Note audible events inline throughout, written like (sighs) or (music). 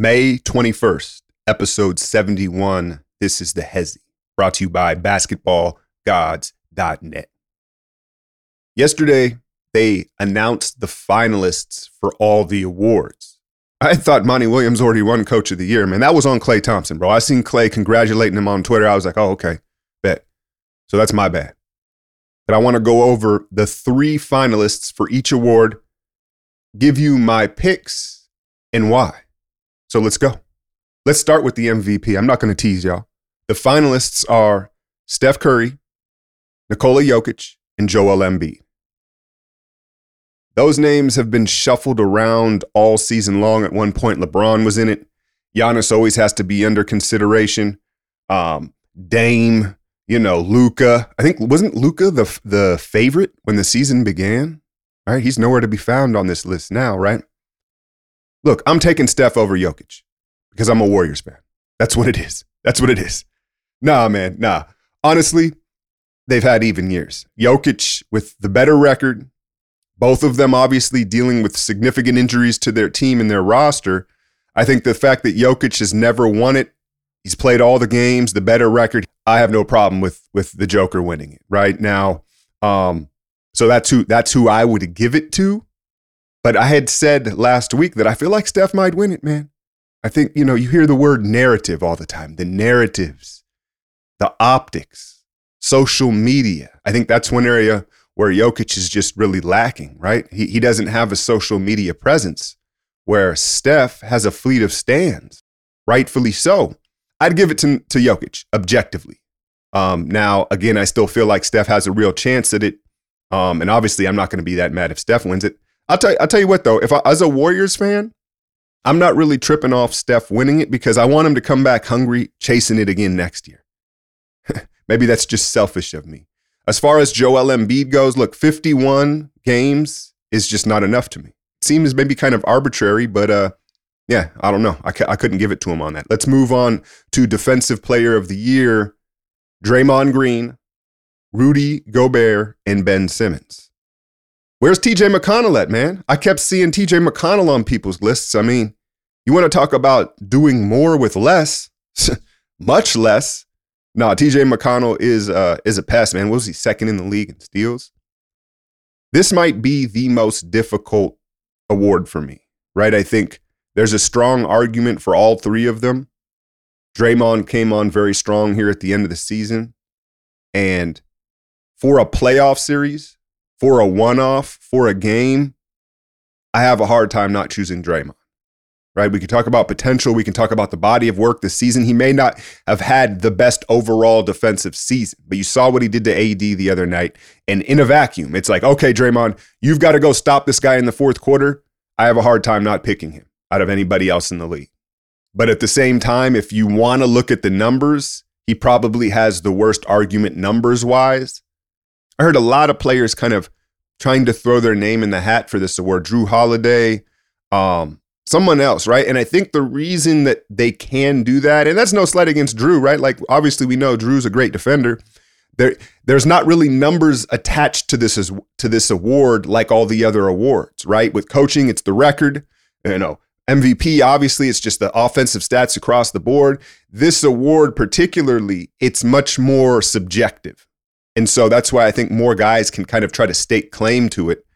May 21st, episode 71. This is the Hezi, brought to you by basketballgods.net. Yesterday, they announced the finalists for all the awards. I thought Monty Williams already won Coach of the Year, man. That was on Klay Thompson, bro. I seen Clay congratulating him on Twitter. I was like, oh, okay, bet. So that's my bad. But I want to go over the three finalists for each award, give you my picks and why. So let's go. Let's start with the MVP. I'm not going to tease y'all. The finalists are Steph Curry, Nikola Jokic, and Joel Embiid. Those names have been shuffled around all season long. At one point, LeBron was in it. Giannis always has to be under consideration. Um, Dame, you know, Luka. I think wasn't Luka the the favorite when the season began? All right, he's nowhere to be found on this list now, right? Look, I'm taking Steph over Jokic because I'm a Warriors fan. That's what it is. That's what it is. Nah, man, nah. Honestly, they've had even years. Jokic with the better record, both of them obviously dealing with significant injuries to their team and their roster. I think the fact that Jokic has never won it, he's played all the games, the better record. I have no problem with with the Joker winning it right now. Um, so that's who that's who I would give it to. But I had said last week that I feel like Steph might win it, man. I think, you know, you hear the word narrative all the time, the narratives, the optics, social media. I think that's one area where Jokic is just really lacking, right? He, he doesn't have a social media presence where Steph has a fleet of stands, rightfully so. I'd give it to, to Jokic objectively. Um, now, again, I still feel like Steph has a real chance at it. Um, and obviously, I'm not going to be that mad if Steph wins it. I'll tell you, I'll tell you what though, if I, as a Warriors fan, I'm not really tripping off Steph winning it because I want him to come back hungry, chasing it again next year. (laughs) Maybe that's just selfish of me. As far as Joel Embiid goes, look, 51 games is just not enough to me. Seems maybe kind of arbitrary, but uh, yeah, I don't know. I, I couldn't give it to him on that. Let's move on to Defensive Player of the Year Draymond Green, Rudy Gobert, and Ben Simmons. Where's TJ McConnell at, man? I kept seeing TJ McConnell on people's lists. I mean, you want to talk about doing more with less, (laughs) much less. No, TJ McConnell is uh, is a pass, man. was he second in the league in steals? This might be the most difficult award for me, right? I think there's a strong argument for all three of them. Draymond came on very strong here at the end of the season. And for a playoff series, for a one off, for a game, I have a hard time not choosing Draymond. Right? We can talk about potential. We can talk about the body of work this season. He may not have had the best overall defensive season, but you saw what he did to AD the other night. And in a vacuum, it's like, okay, Draymond, you've got to go stop this guy in the fourth quarter. I have a hard time not picking him out of anybody else in the league. But at the same time, if you want to look at the numbers, he probably has the worst argument numbers wise. I heard a lot of players kind of trying to throw their name in the hat for this award. Jrue Holiday, um, someone else, right? And I think the reason that they can do that, and that's no slight against Drew, right? Like obviously we know Jrue's a great defender. There, there's not really numbers attached to this as to this award like all the other awards, right? With coaching, it's the record. You know, MVP, obviously, it's just the offensive stats across the board. This award, particularly, it's much more subjective. And so that's why I think more guys can kind of try to stake claim to it.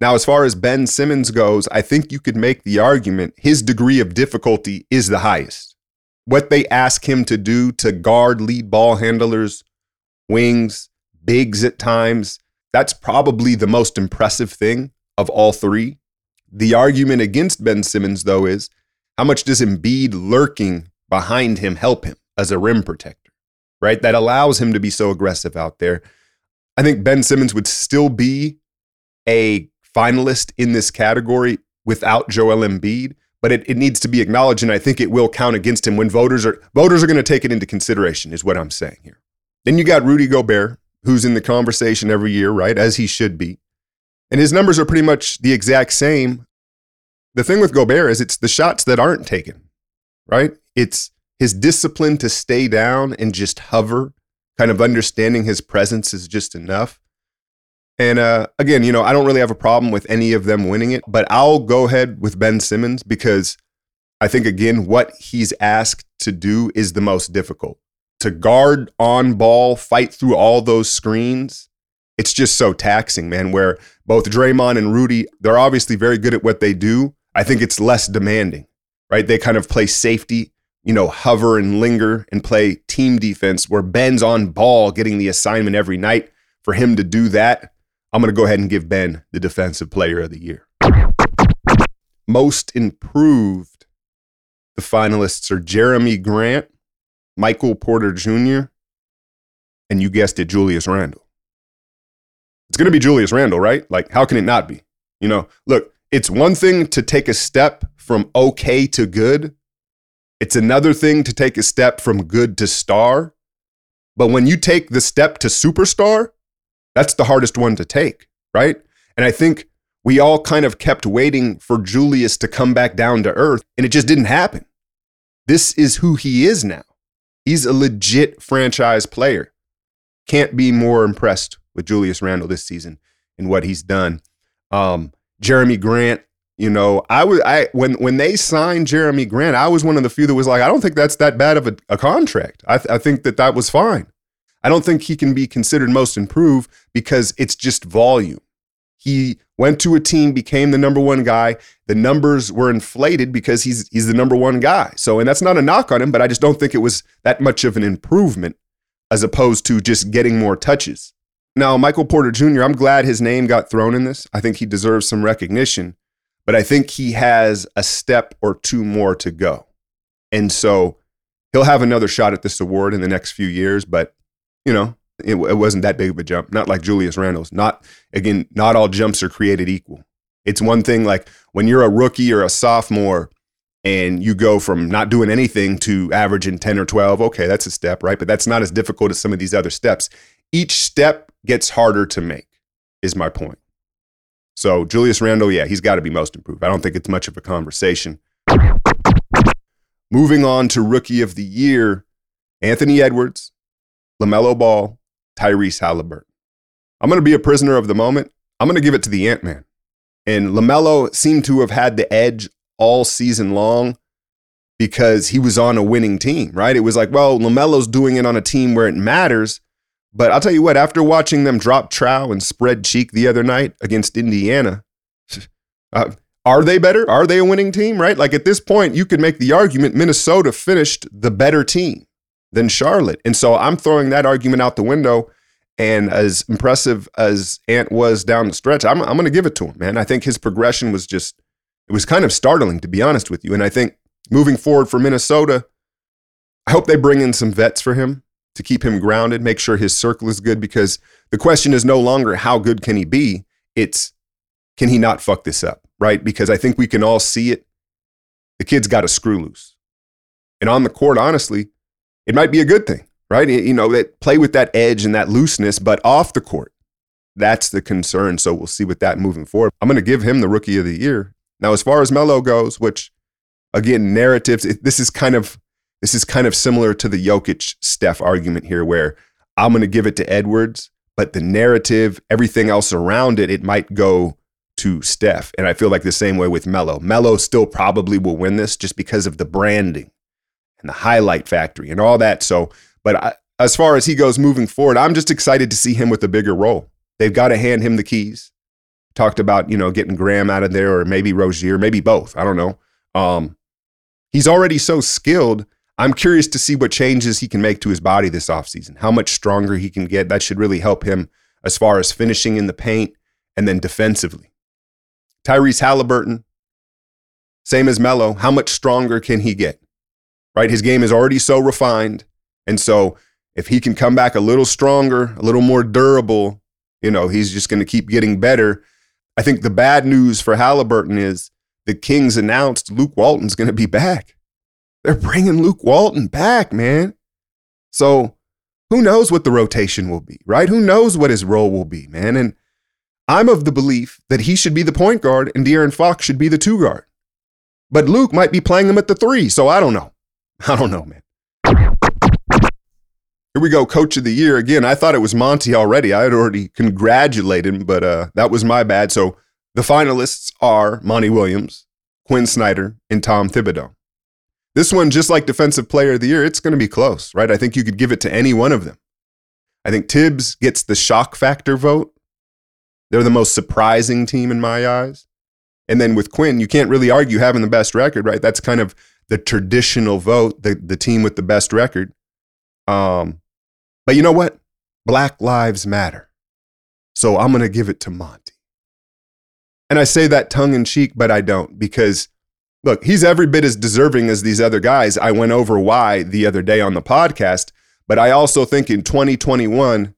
Now, as far as Ben Simmons goes, I think you could make the argument his degree of difficulty is the highest. What they ask him to do to guard lead ball handlers, wings, bigs at times, that's probably the most impressive thing of all three. The argument against Ben Simmons, though, is how much does Embiid lurking behind him help him as a rim protector? Right? That allows him to be so aggressive out there. I think Ben Simmons would still be a finalist in this category without Joel Embiid, but it, it needs to be acknowledged, and I think it will count against him when voters are voters are going to take it into consideration, is what I'm saying here. Then you got Rudy Gobert, who's in the conversation every year, right? As he should be. And his numbers are pretty much the exact same. The thing with Gobert is it's the shots that aren't taken, right? It's his discipline to stay down and just hover, kind of understanding his presence is just enough. And uh, again, you know, I don't really have a problem with any of them winning it, but I'll go ahead with Ben Simmons because I think, again, what he's asked to do is the most difficult. To guard on ball, fight through all those screens, it's just so taxing, man. Where both Draymond and Rudy, they're obviously very good at what they do. I think it's less demanding, right? They kind of play safety, you know, hover and linger and play team defense where Ben's on ball getting the assignment every night. For him to do that, I'm going to go ahead and give Ben the defensive player of the year. Most improved, the finalists are Jerami Grant, Michael Porter Jr., and you guessed it, Julius Randle. It's going to be Julius Randle, right? Like, how can it not be? You know, look, it's one thing to take a step from okay to good. It's another thing to take a step from good to star. But when you take the step to superstar, that's the hardest one to take, right? And I think we all kind of kept waiting for Julius to come back down to earth, and it just didn't happen. This is who he is now. He's a legit franchise player. Can't be more impressed with Julius Randle this season and what he's done. Um, Jerami Grant, you know, I was I when when they signed Jerami Grant, I was one of the few that was like, I don't think that's that bad of a, a contract. I, th- I think that that was fine. I don't think he can be considered most improved because it's just volume. He went to a team, became the number one guy. The numbers were inflated because he's he's the number one guy. So, and that's not a knock on him, but I just don't think it was that much of an improvement as opposed to just getting more touches. Now, Michael Porter Jr., I'm glad his name got thrown in this. I think he deserves some recognition, but I think he has a step or two more to go. And so he'll have another shot at this award in the next few years, but you know, it, it wasn't that big of a jump. Not like Julius Randle's. Not again, not all jumps are created equal. It's one thing like when you're a rookie or a sophomore and you go from not doing anything to averaging 10 or 12, okay, that's a step, right? But that's not as difficult as some of these other steps. Each step gets harder to make, is my point. So Julius Randle, yeah, he's got to be most improved. I don't think it's much of a conversation. Moving on to rookie of the year, Anthony Edwards, LaMelo Ball, Tyrese Halliburton. I'm going to be a prisoner of the moment. I'm going to give it to the Ant Man. And LaMelo seemed to have had the edge all season long because he was on a winning team, right? It was like, well, LaMelo's doing it on a team where it matters. But I'll tell you what, after watching them drop trow and spread cheek the other night against Indiana, (sighs) uh, are they better? Are they a winning team, right? Like at this point, you could make the argument Minnesota finished the better team than Charlotte. And so I'm throwing that argument out the window. And as impressive as Ant was down the stretch, I'm, I'm going to give it to him, man. I think his progression was just, it was kind of startling, to be honest with you. And I think moving forward for Minnesota, I hope they bring in some vets for him to keep him grounded, make sure his circle is good, because the question is no longer how good can he be? It's can he not fuck this up, right? Because I think we can all see it. The kid's got a screw loose. And on the court, honestly, it might be a good thing, right? You know, that play with that edge and that looseness, but off the court, that's the concern. So we'll see with that moving forward. I'm going to give him the rookie of the year. Now, as far as Melo goes, which again, narratives, it, this is kind of this is kind of similar to the Jokic Steph argument here, where I'm going to give it to Edwards, but the narrative, everything else around it, it might go to Steph. And I feel like the same way with Melo. Melo still probably will win this just because of the branding and the highlight factory and all that. So, but I, as far as he goes moving forward, I'm just excited to see him with a bigger role. They've got to hand him the keys. Talked about, you know, getting Graham out of there or maybe Rozier, maybe both. I don't know. Um, he's already so skilled. I'm curious to see what changes he can make to his body this offseason, how much stronger he can get. That should really help him as far as finishing in the paint and then defensively. Tyrese Halliburton, same as Melo, how much stronger can he get? right? His game is already so refined. And so if he can come back a little stronger, a little more durable, you know, he's just going to keep getting better. I think the bad news for Halliburton is the Kings announced Luke Walton's going to be back. They're bringing Luke Walton back, man. So who knows what the rotation will be, right? Who knows what his role will be, man? And I'm of the belief that he should be the point guard and De'Aaron Fox should be the two guard. But Luke might be playing him at the three, so I don't know. I don't know, man. Here we go, coach of the year. Again, I thought it was Monty already. I had already congratulated him, but uh, that was my bad. So the finalists are Monty Williams, Quin Snyder, and Tom Thibodeau. This one, just like Defensive Player of the Year, it's going to be close, right? I think you could give it to any one of them. I think Thibs gets the shock factor vote. They're the most surprising team in my eyes. And then with Quin, you can't really argue having the best record, right? That's kind of the traditional vote, the, the team with the best record. Um, but you know what? Black Lives Matter. So I'm going to give it to Monty. And I say that tongue in cheek, but I don't because look, he's every bit as deserving as these other guys. I went over why the other day on the podcast, but I also think in 2021,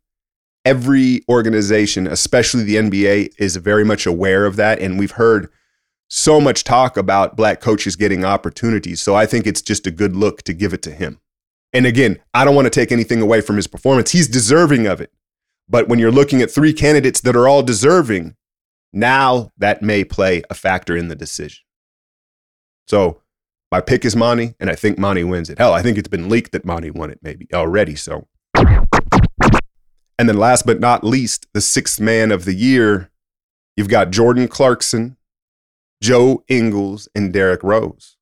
every organization, especially the NBA, is very much aware of that. And we've heard so much talk about black coaches getting opportunities. So I think it's just a good look to give it to him. And again, I don't want to take anything away from his performance. He's deserving of it. But when you're looking at three candidates that are all deserving, now that may play a factor in the decision. So my pick is Monty, and I think Monty wins it. Hell, I think it's been leaked that Monty won it maybe already. So, and then last but not least, the sixth man of the year, you've got Jordan Clarkson, Joe Ingles, and Derrick Rose.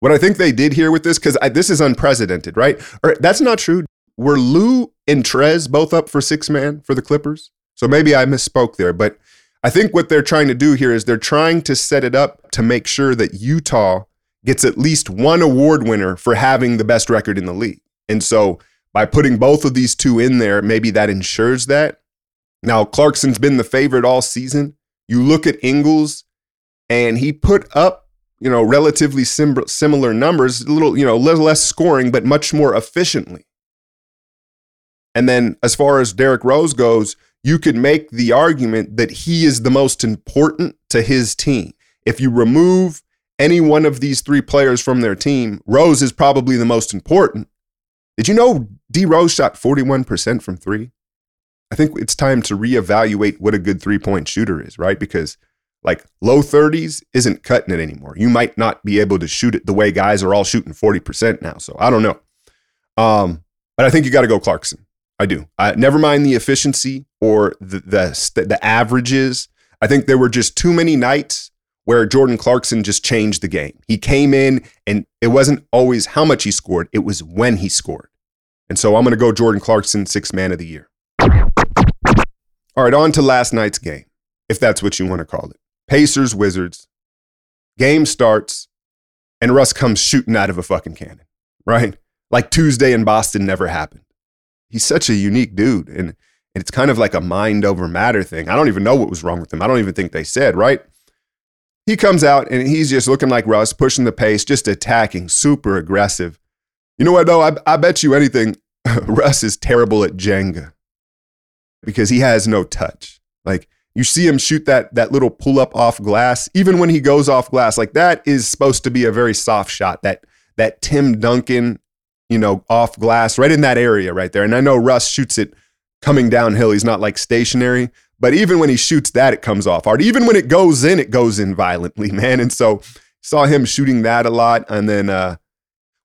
What I think they did here with this, because this is unprecedented, right? Or that's not true. Were Lou and Trez both up for six man for the Clippers? So maybe I misspoke there, but I think what they're trying to do here is they're trying to set it up to make sure that Utah gets at least one award winner for having the best record in the league. And so by putting both of these two in there, maybe that ensures that. Now, Clarkson's been the favorite all season. You look at Ingles, and he put up, you know, relatively sim- similar numbers, a little, you know, little less scoring, but much more efficiently. And then as far as Derrick Rose goes, you could make the argument that he is the most important to his team. If you remove any one of these three players from their team, Rose is probably the most important. Did you know D Rose shot 41% from three? I think it's time to reevaluate what a good three point shooter is, right? Because like low 30s isn't cutting it anymore. You might not be able to shoot it the way guys are all shooting 40% now. So I don't know. Um, but I think you got to go Clarkson. I do. Never mind the efficiency or the, the the averages. I think there were just too many nights where Jordan Clarkson just changed the game. He came in and it wasn't always how much he scored, it was when he scored. And so I'm going to go Jordan Clarkson, six man of the year. All right, on to last night's game, if that's what you want to call it. Pacers, Wizards. Game starts, and Russ comes shooting out of a fucking cannon, right? Like Tuesday in Boston never happened. He's such a unique dude. And, and it's kind of like a mind over matter thing. I don't even know what was wrong with him. I don't even think they said, right? He comes out and he's just looking like Russ, pushing the pace, just attacking, super aggressive. You know what, though? I, I bet you anything, (laughs) Russ is terrible at Jenga because he has no touch. Like, you see him shoot that that little pull up off glass, even when he goes off glass, like that is supposed to be a very soft shot. That that Tim Duncan, you know, off glass, right in that area right there. And I know Russ shoots it coming downhill. He's not like stationary, but even when he shoots that, it comes off hard. Even when it goes in, it goes in violently, (laughs) man. And so saw him shooting that a lot. And then uh,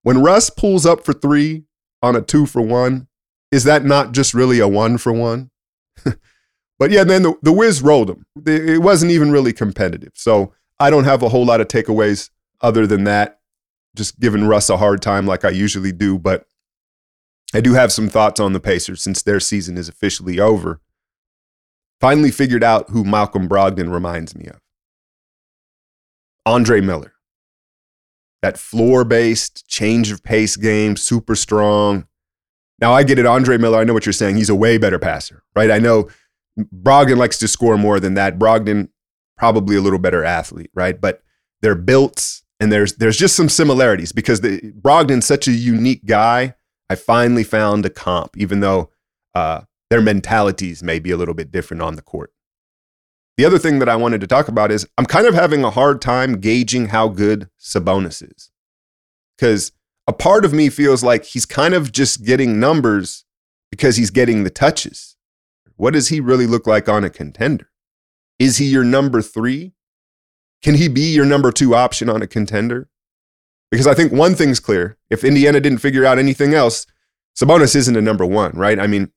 when Russ pulls up for three on a two for one, is that not just really a one for one? (laughs) but yeah, then the, the Wiz rolled him. It wasn't even really competitive. So I don't have a whole lot of takeaways other than that. Just giving Russ a hard time like I usually do. But I do have some thoughts on the Pacers since their season is officially over. Finally figured out who Malcolm Brogdon reminds me of Andre Miller. That floor based change of pace game, super strong. Now I get it, Andre Miller. I know what you're saying. He's a way better passer, right? I know Brogdon likes to score more than that. Brogdon, probably a little better athlete, right? But they're built and there's there's just some similarities because the, Brogdon's such a unique guy. I finally found a comp, even though uh, their mentalities may be a little bit different on the court. The other thing that I wanted to talk about is I'm kind of having a hard time gauging how good Sabonis is. Because a part of me feels like he's kind of just getting numbers because he's getting the touches. What does he really look like on a contender? Is he your number three? Can he be your number two option on a contender? Because I think one thing's clear. If Indiana didn't figure out anything else, Sabonis isn't a number one, right? I mean,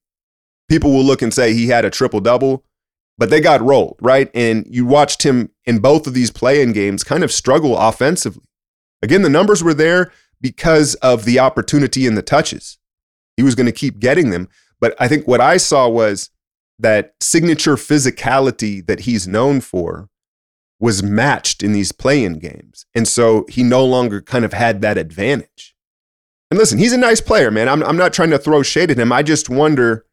people will look and say he had a triple double, but they got rolled, right? And you watched him in both of these play in games kind of struggle offensively. Again, the numbers were there because of the opportunity and the touches. He was going to keep getting them. But I think what I saw was that signature physicality that he's known for was matched in these play-in games. And so he no longer kind of had that advantage. And listen, he's a nice player, man. I'm, I'm not trying to throw shade at him. I just wonder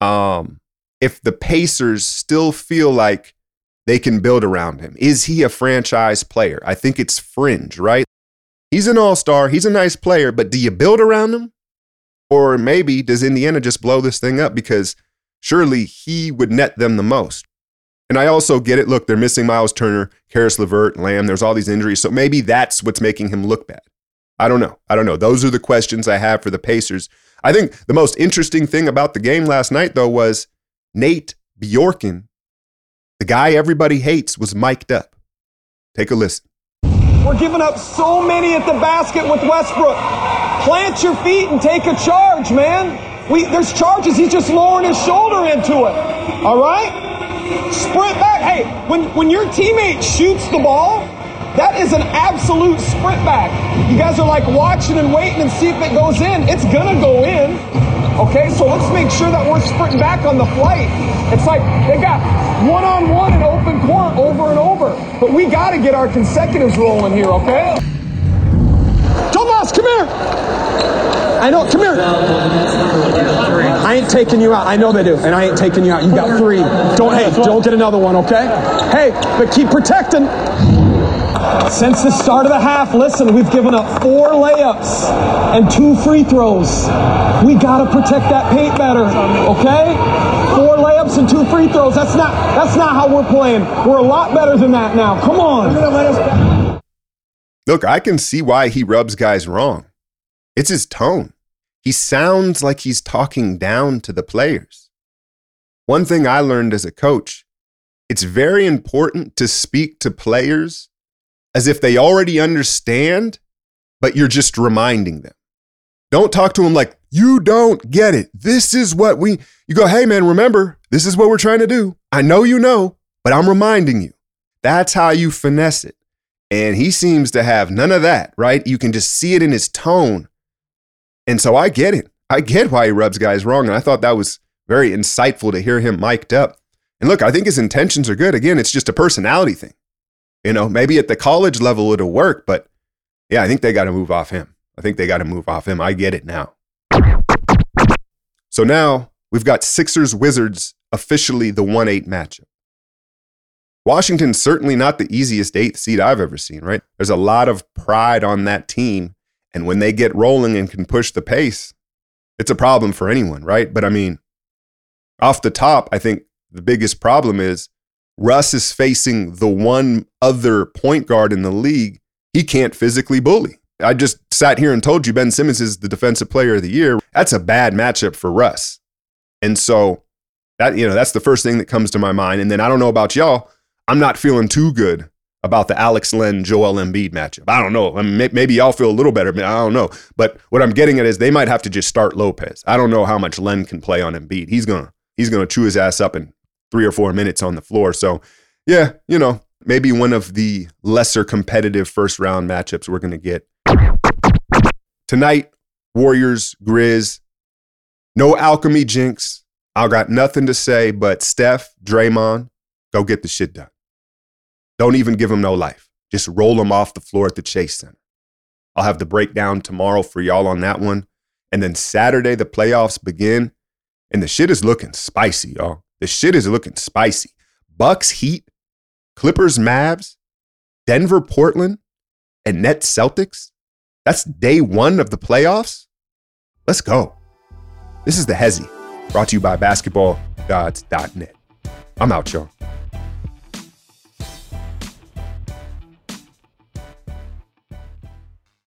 um, if the Pacers still feel like they can build around him. Is he a franchise player? I think it's fringe, right? He's an all star. He's a nice player, but do you build around him? Or maybe does Indiana just blow this thing up because surely he would net them the most? And I also get it. Look, they're missing Myles Turner, Caris LeVert, Lamb. There's all these injuries. So maybe that's what's making him look bad. I don't know. I don't know. Those are the questions I have for the Pacers. I think the most interesting thing about the game last night, though, was Nate Bjorkgren, the guy everybody hates, was mic'd up. Take a listen. We're giving up so many at the basket with Westbrook. Plant your feet and take a charge, man. We, there's charges. He's just lowering his shoulder into it. All right? Sprint back. Hey, when, when your teammate shoots the ball, that is an absolute sprint back. You guys are like watching and waiting and see if it goes in. It's to go in. Okay, so let's make sure that we're sprinting back on the flight. It's like they got one on one in open court over and over. But we got to get our consecutives rolling here, okay? Domas, come here. I know, come here. I ain't taking you out. I know they do, and I ain't taking you out. You got three. Don't hey, don't get another one, okay? Hey, but keep protecting. Since the start of the half, listen, we've given up four layups and two free throws. We got to protect that paint better, okay? Four layups and two free throws. That's not that's not how we're playing. We're a lot better than that now. Come on. Look, I can see why he rubs guys wrong. It's his tone. He sounds like he's talking down to the players. One thing I learned as a coach, it's very important to speak to players as if they already understand, but you're just reminding them. Don't talk to them like, you don't get it. This is what we, you go, hey man, remember, this is what we're trying to do. I know you know, but I'm reminding you. That's how you finesse it. And he seems to have none of that, right? You can just see it in his tone. And so I get it. I get why he rubs guys wrong. And I thought that was very insightful to hear him mic'd up. And look, I think his intentions are good. Again, it's just a personality thing. You know, maybe at the college level it'll work, but yeah, I think they got to move off him. I think they got to move off him. I get it now. So now we've got Sixers Wizards officially the 1 8 matchup. Washington's certainly not the easiest eighth seed I've ever seen, right? There's a lot of pride on that team. And when they get rolling and can push the pace, it's a problem for anyone, right? But I mean, off the top, I think the biggest problem is Russ is facing the one other point guard in the league he can't physically bully. I just sat here and told you Ben Simmons is the defensive player of the year. That's a bad matchup for Russ. And so that, you know, that's the first thing that comes to my mind. And then I don't know about y'all. I'm not feeling too good about the Alex Len Joel Embiid matchup. I don't know. I mean, maybe y'all feel a little better. I don't know. But what I'm getting at is they might have to just start Lopez. I don't know how much Len can play on Embiid. He's gonna he's gonna chew his ass up in three or four minutes on the floor. So yeah, you know, maybe one of the lesser competitive first round matchups we're gonna get. Tonight, Warriors, Grizz, no alchemy jinx. I got nothing to say, but Steph, Draymond, go get the shit done. Don't even give them no life. Just roll them off the floor at the Chase Center. I'll have the breakdown tomorrow for y'all on that one. And then Saturday, the playoffs begin, and the shit is looking spicy, y'all. The shit is looking spicy. Bucks, Heat, Clippers, Mavs, Denver, Portland, and Nets, Celtics. That's day one of the playoffs. Let's go. This is the Hezi, brought to you by basketballgods.net. I'm out, y'all.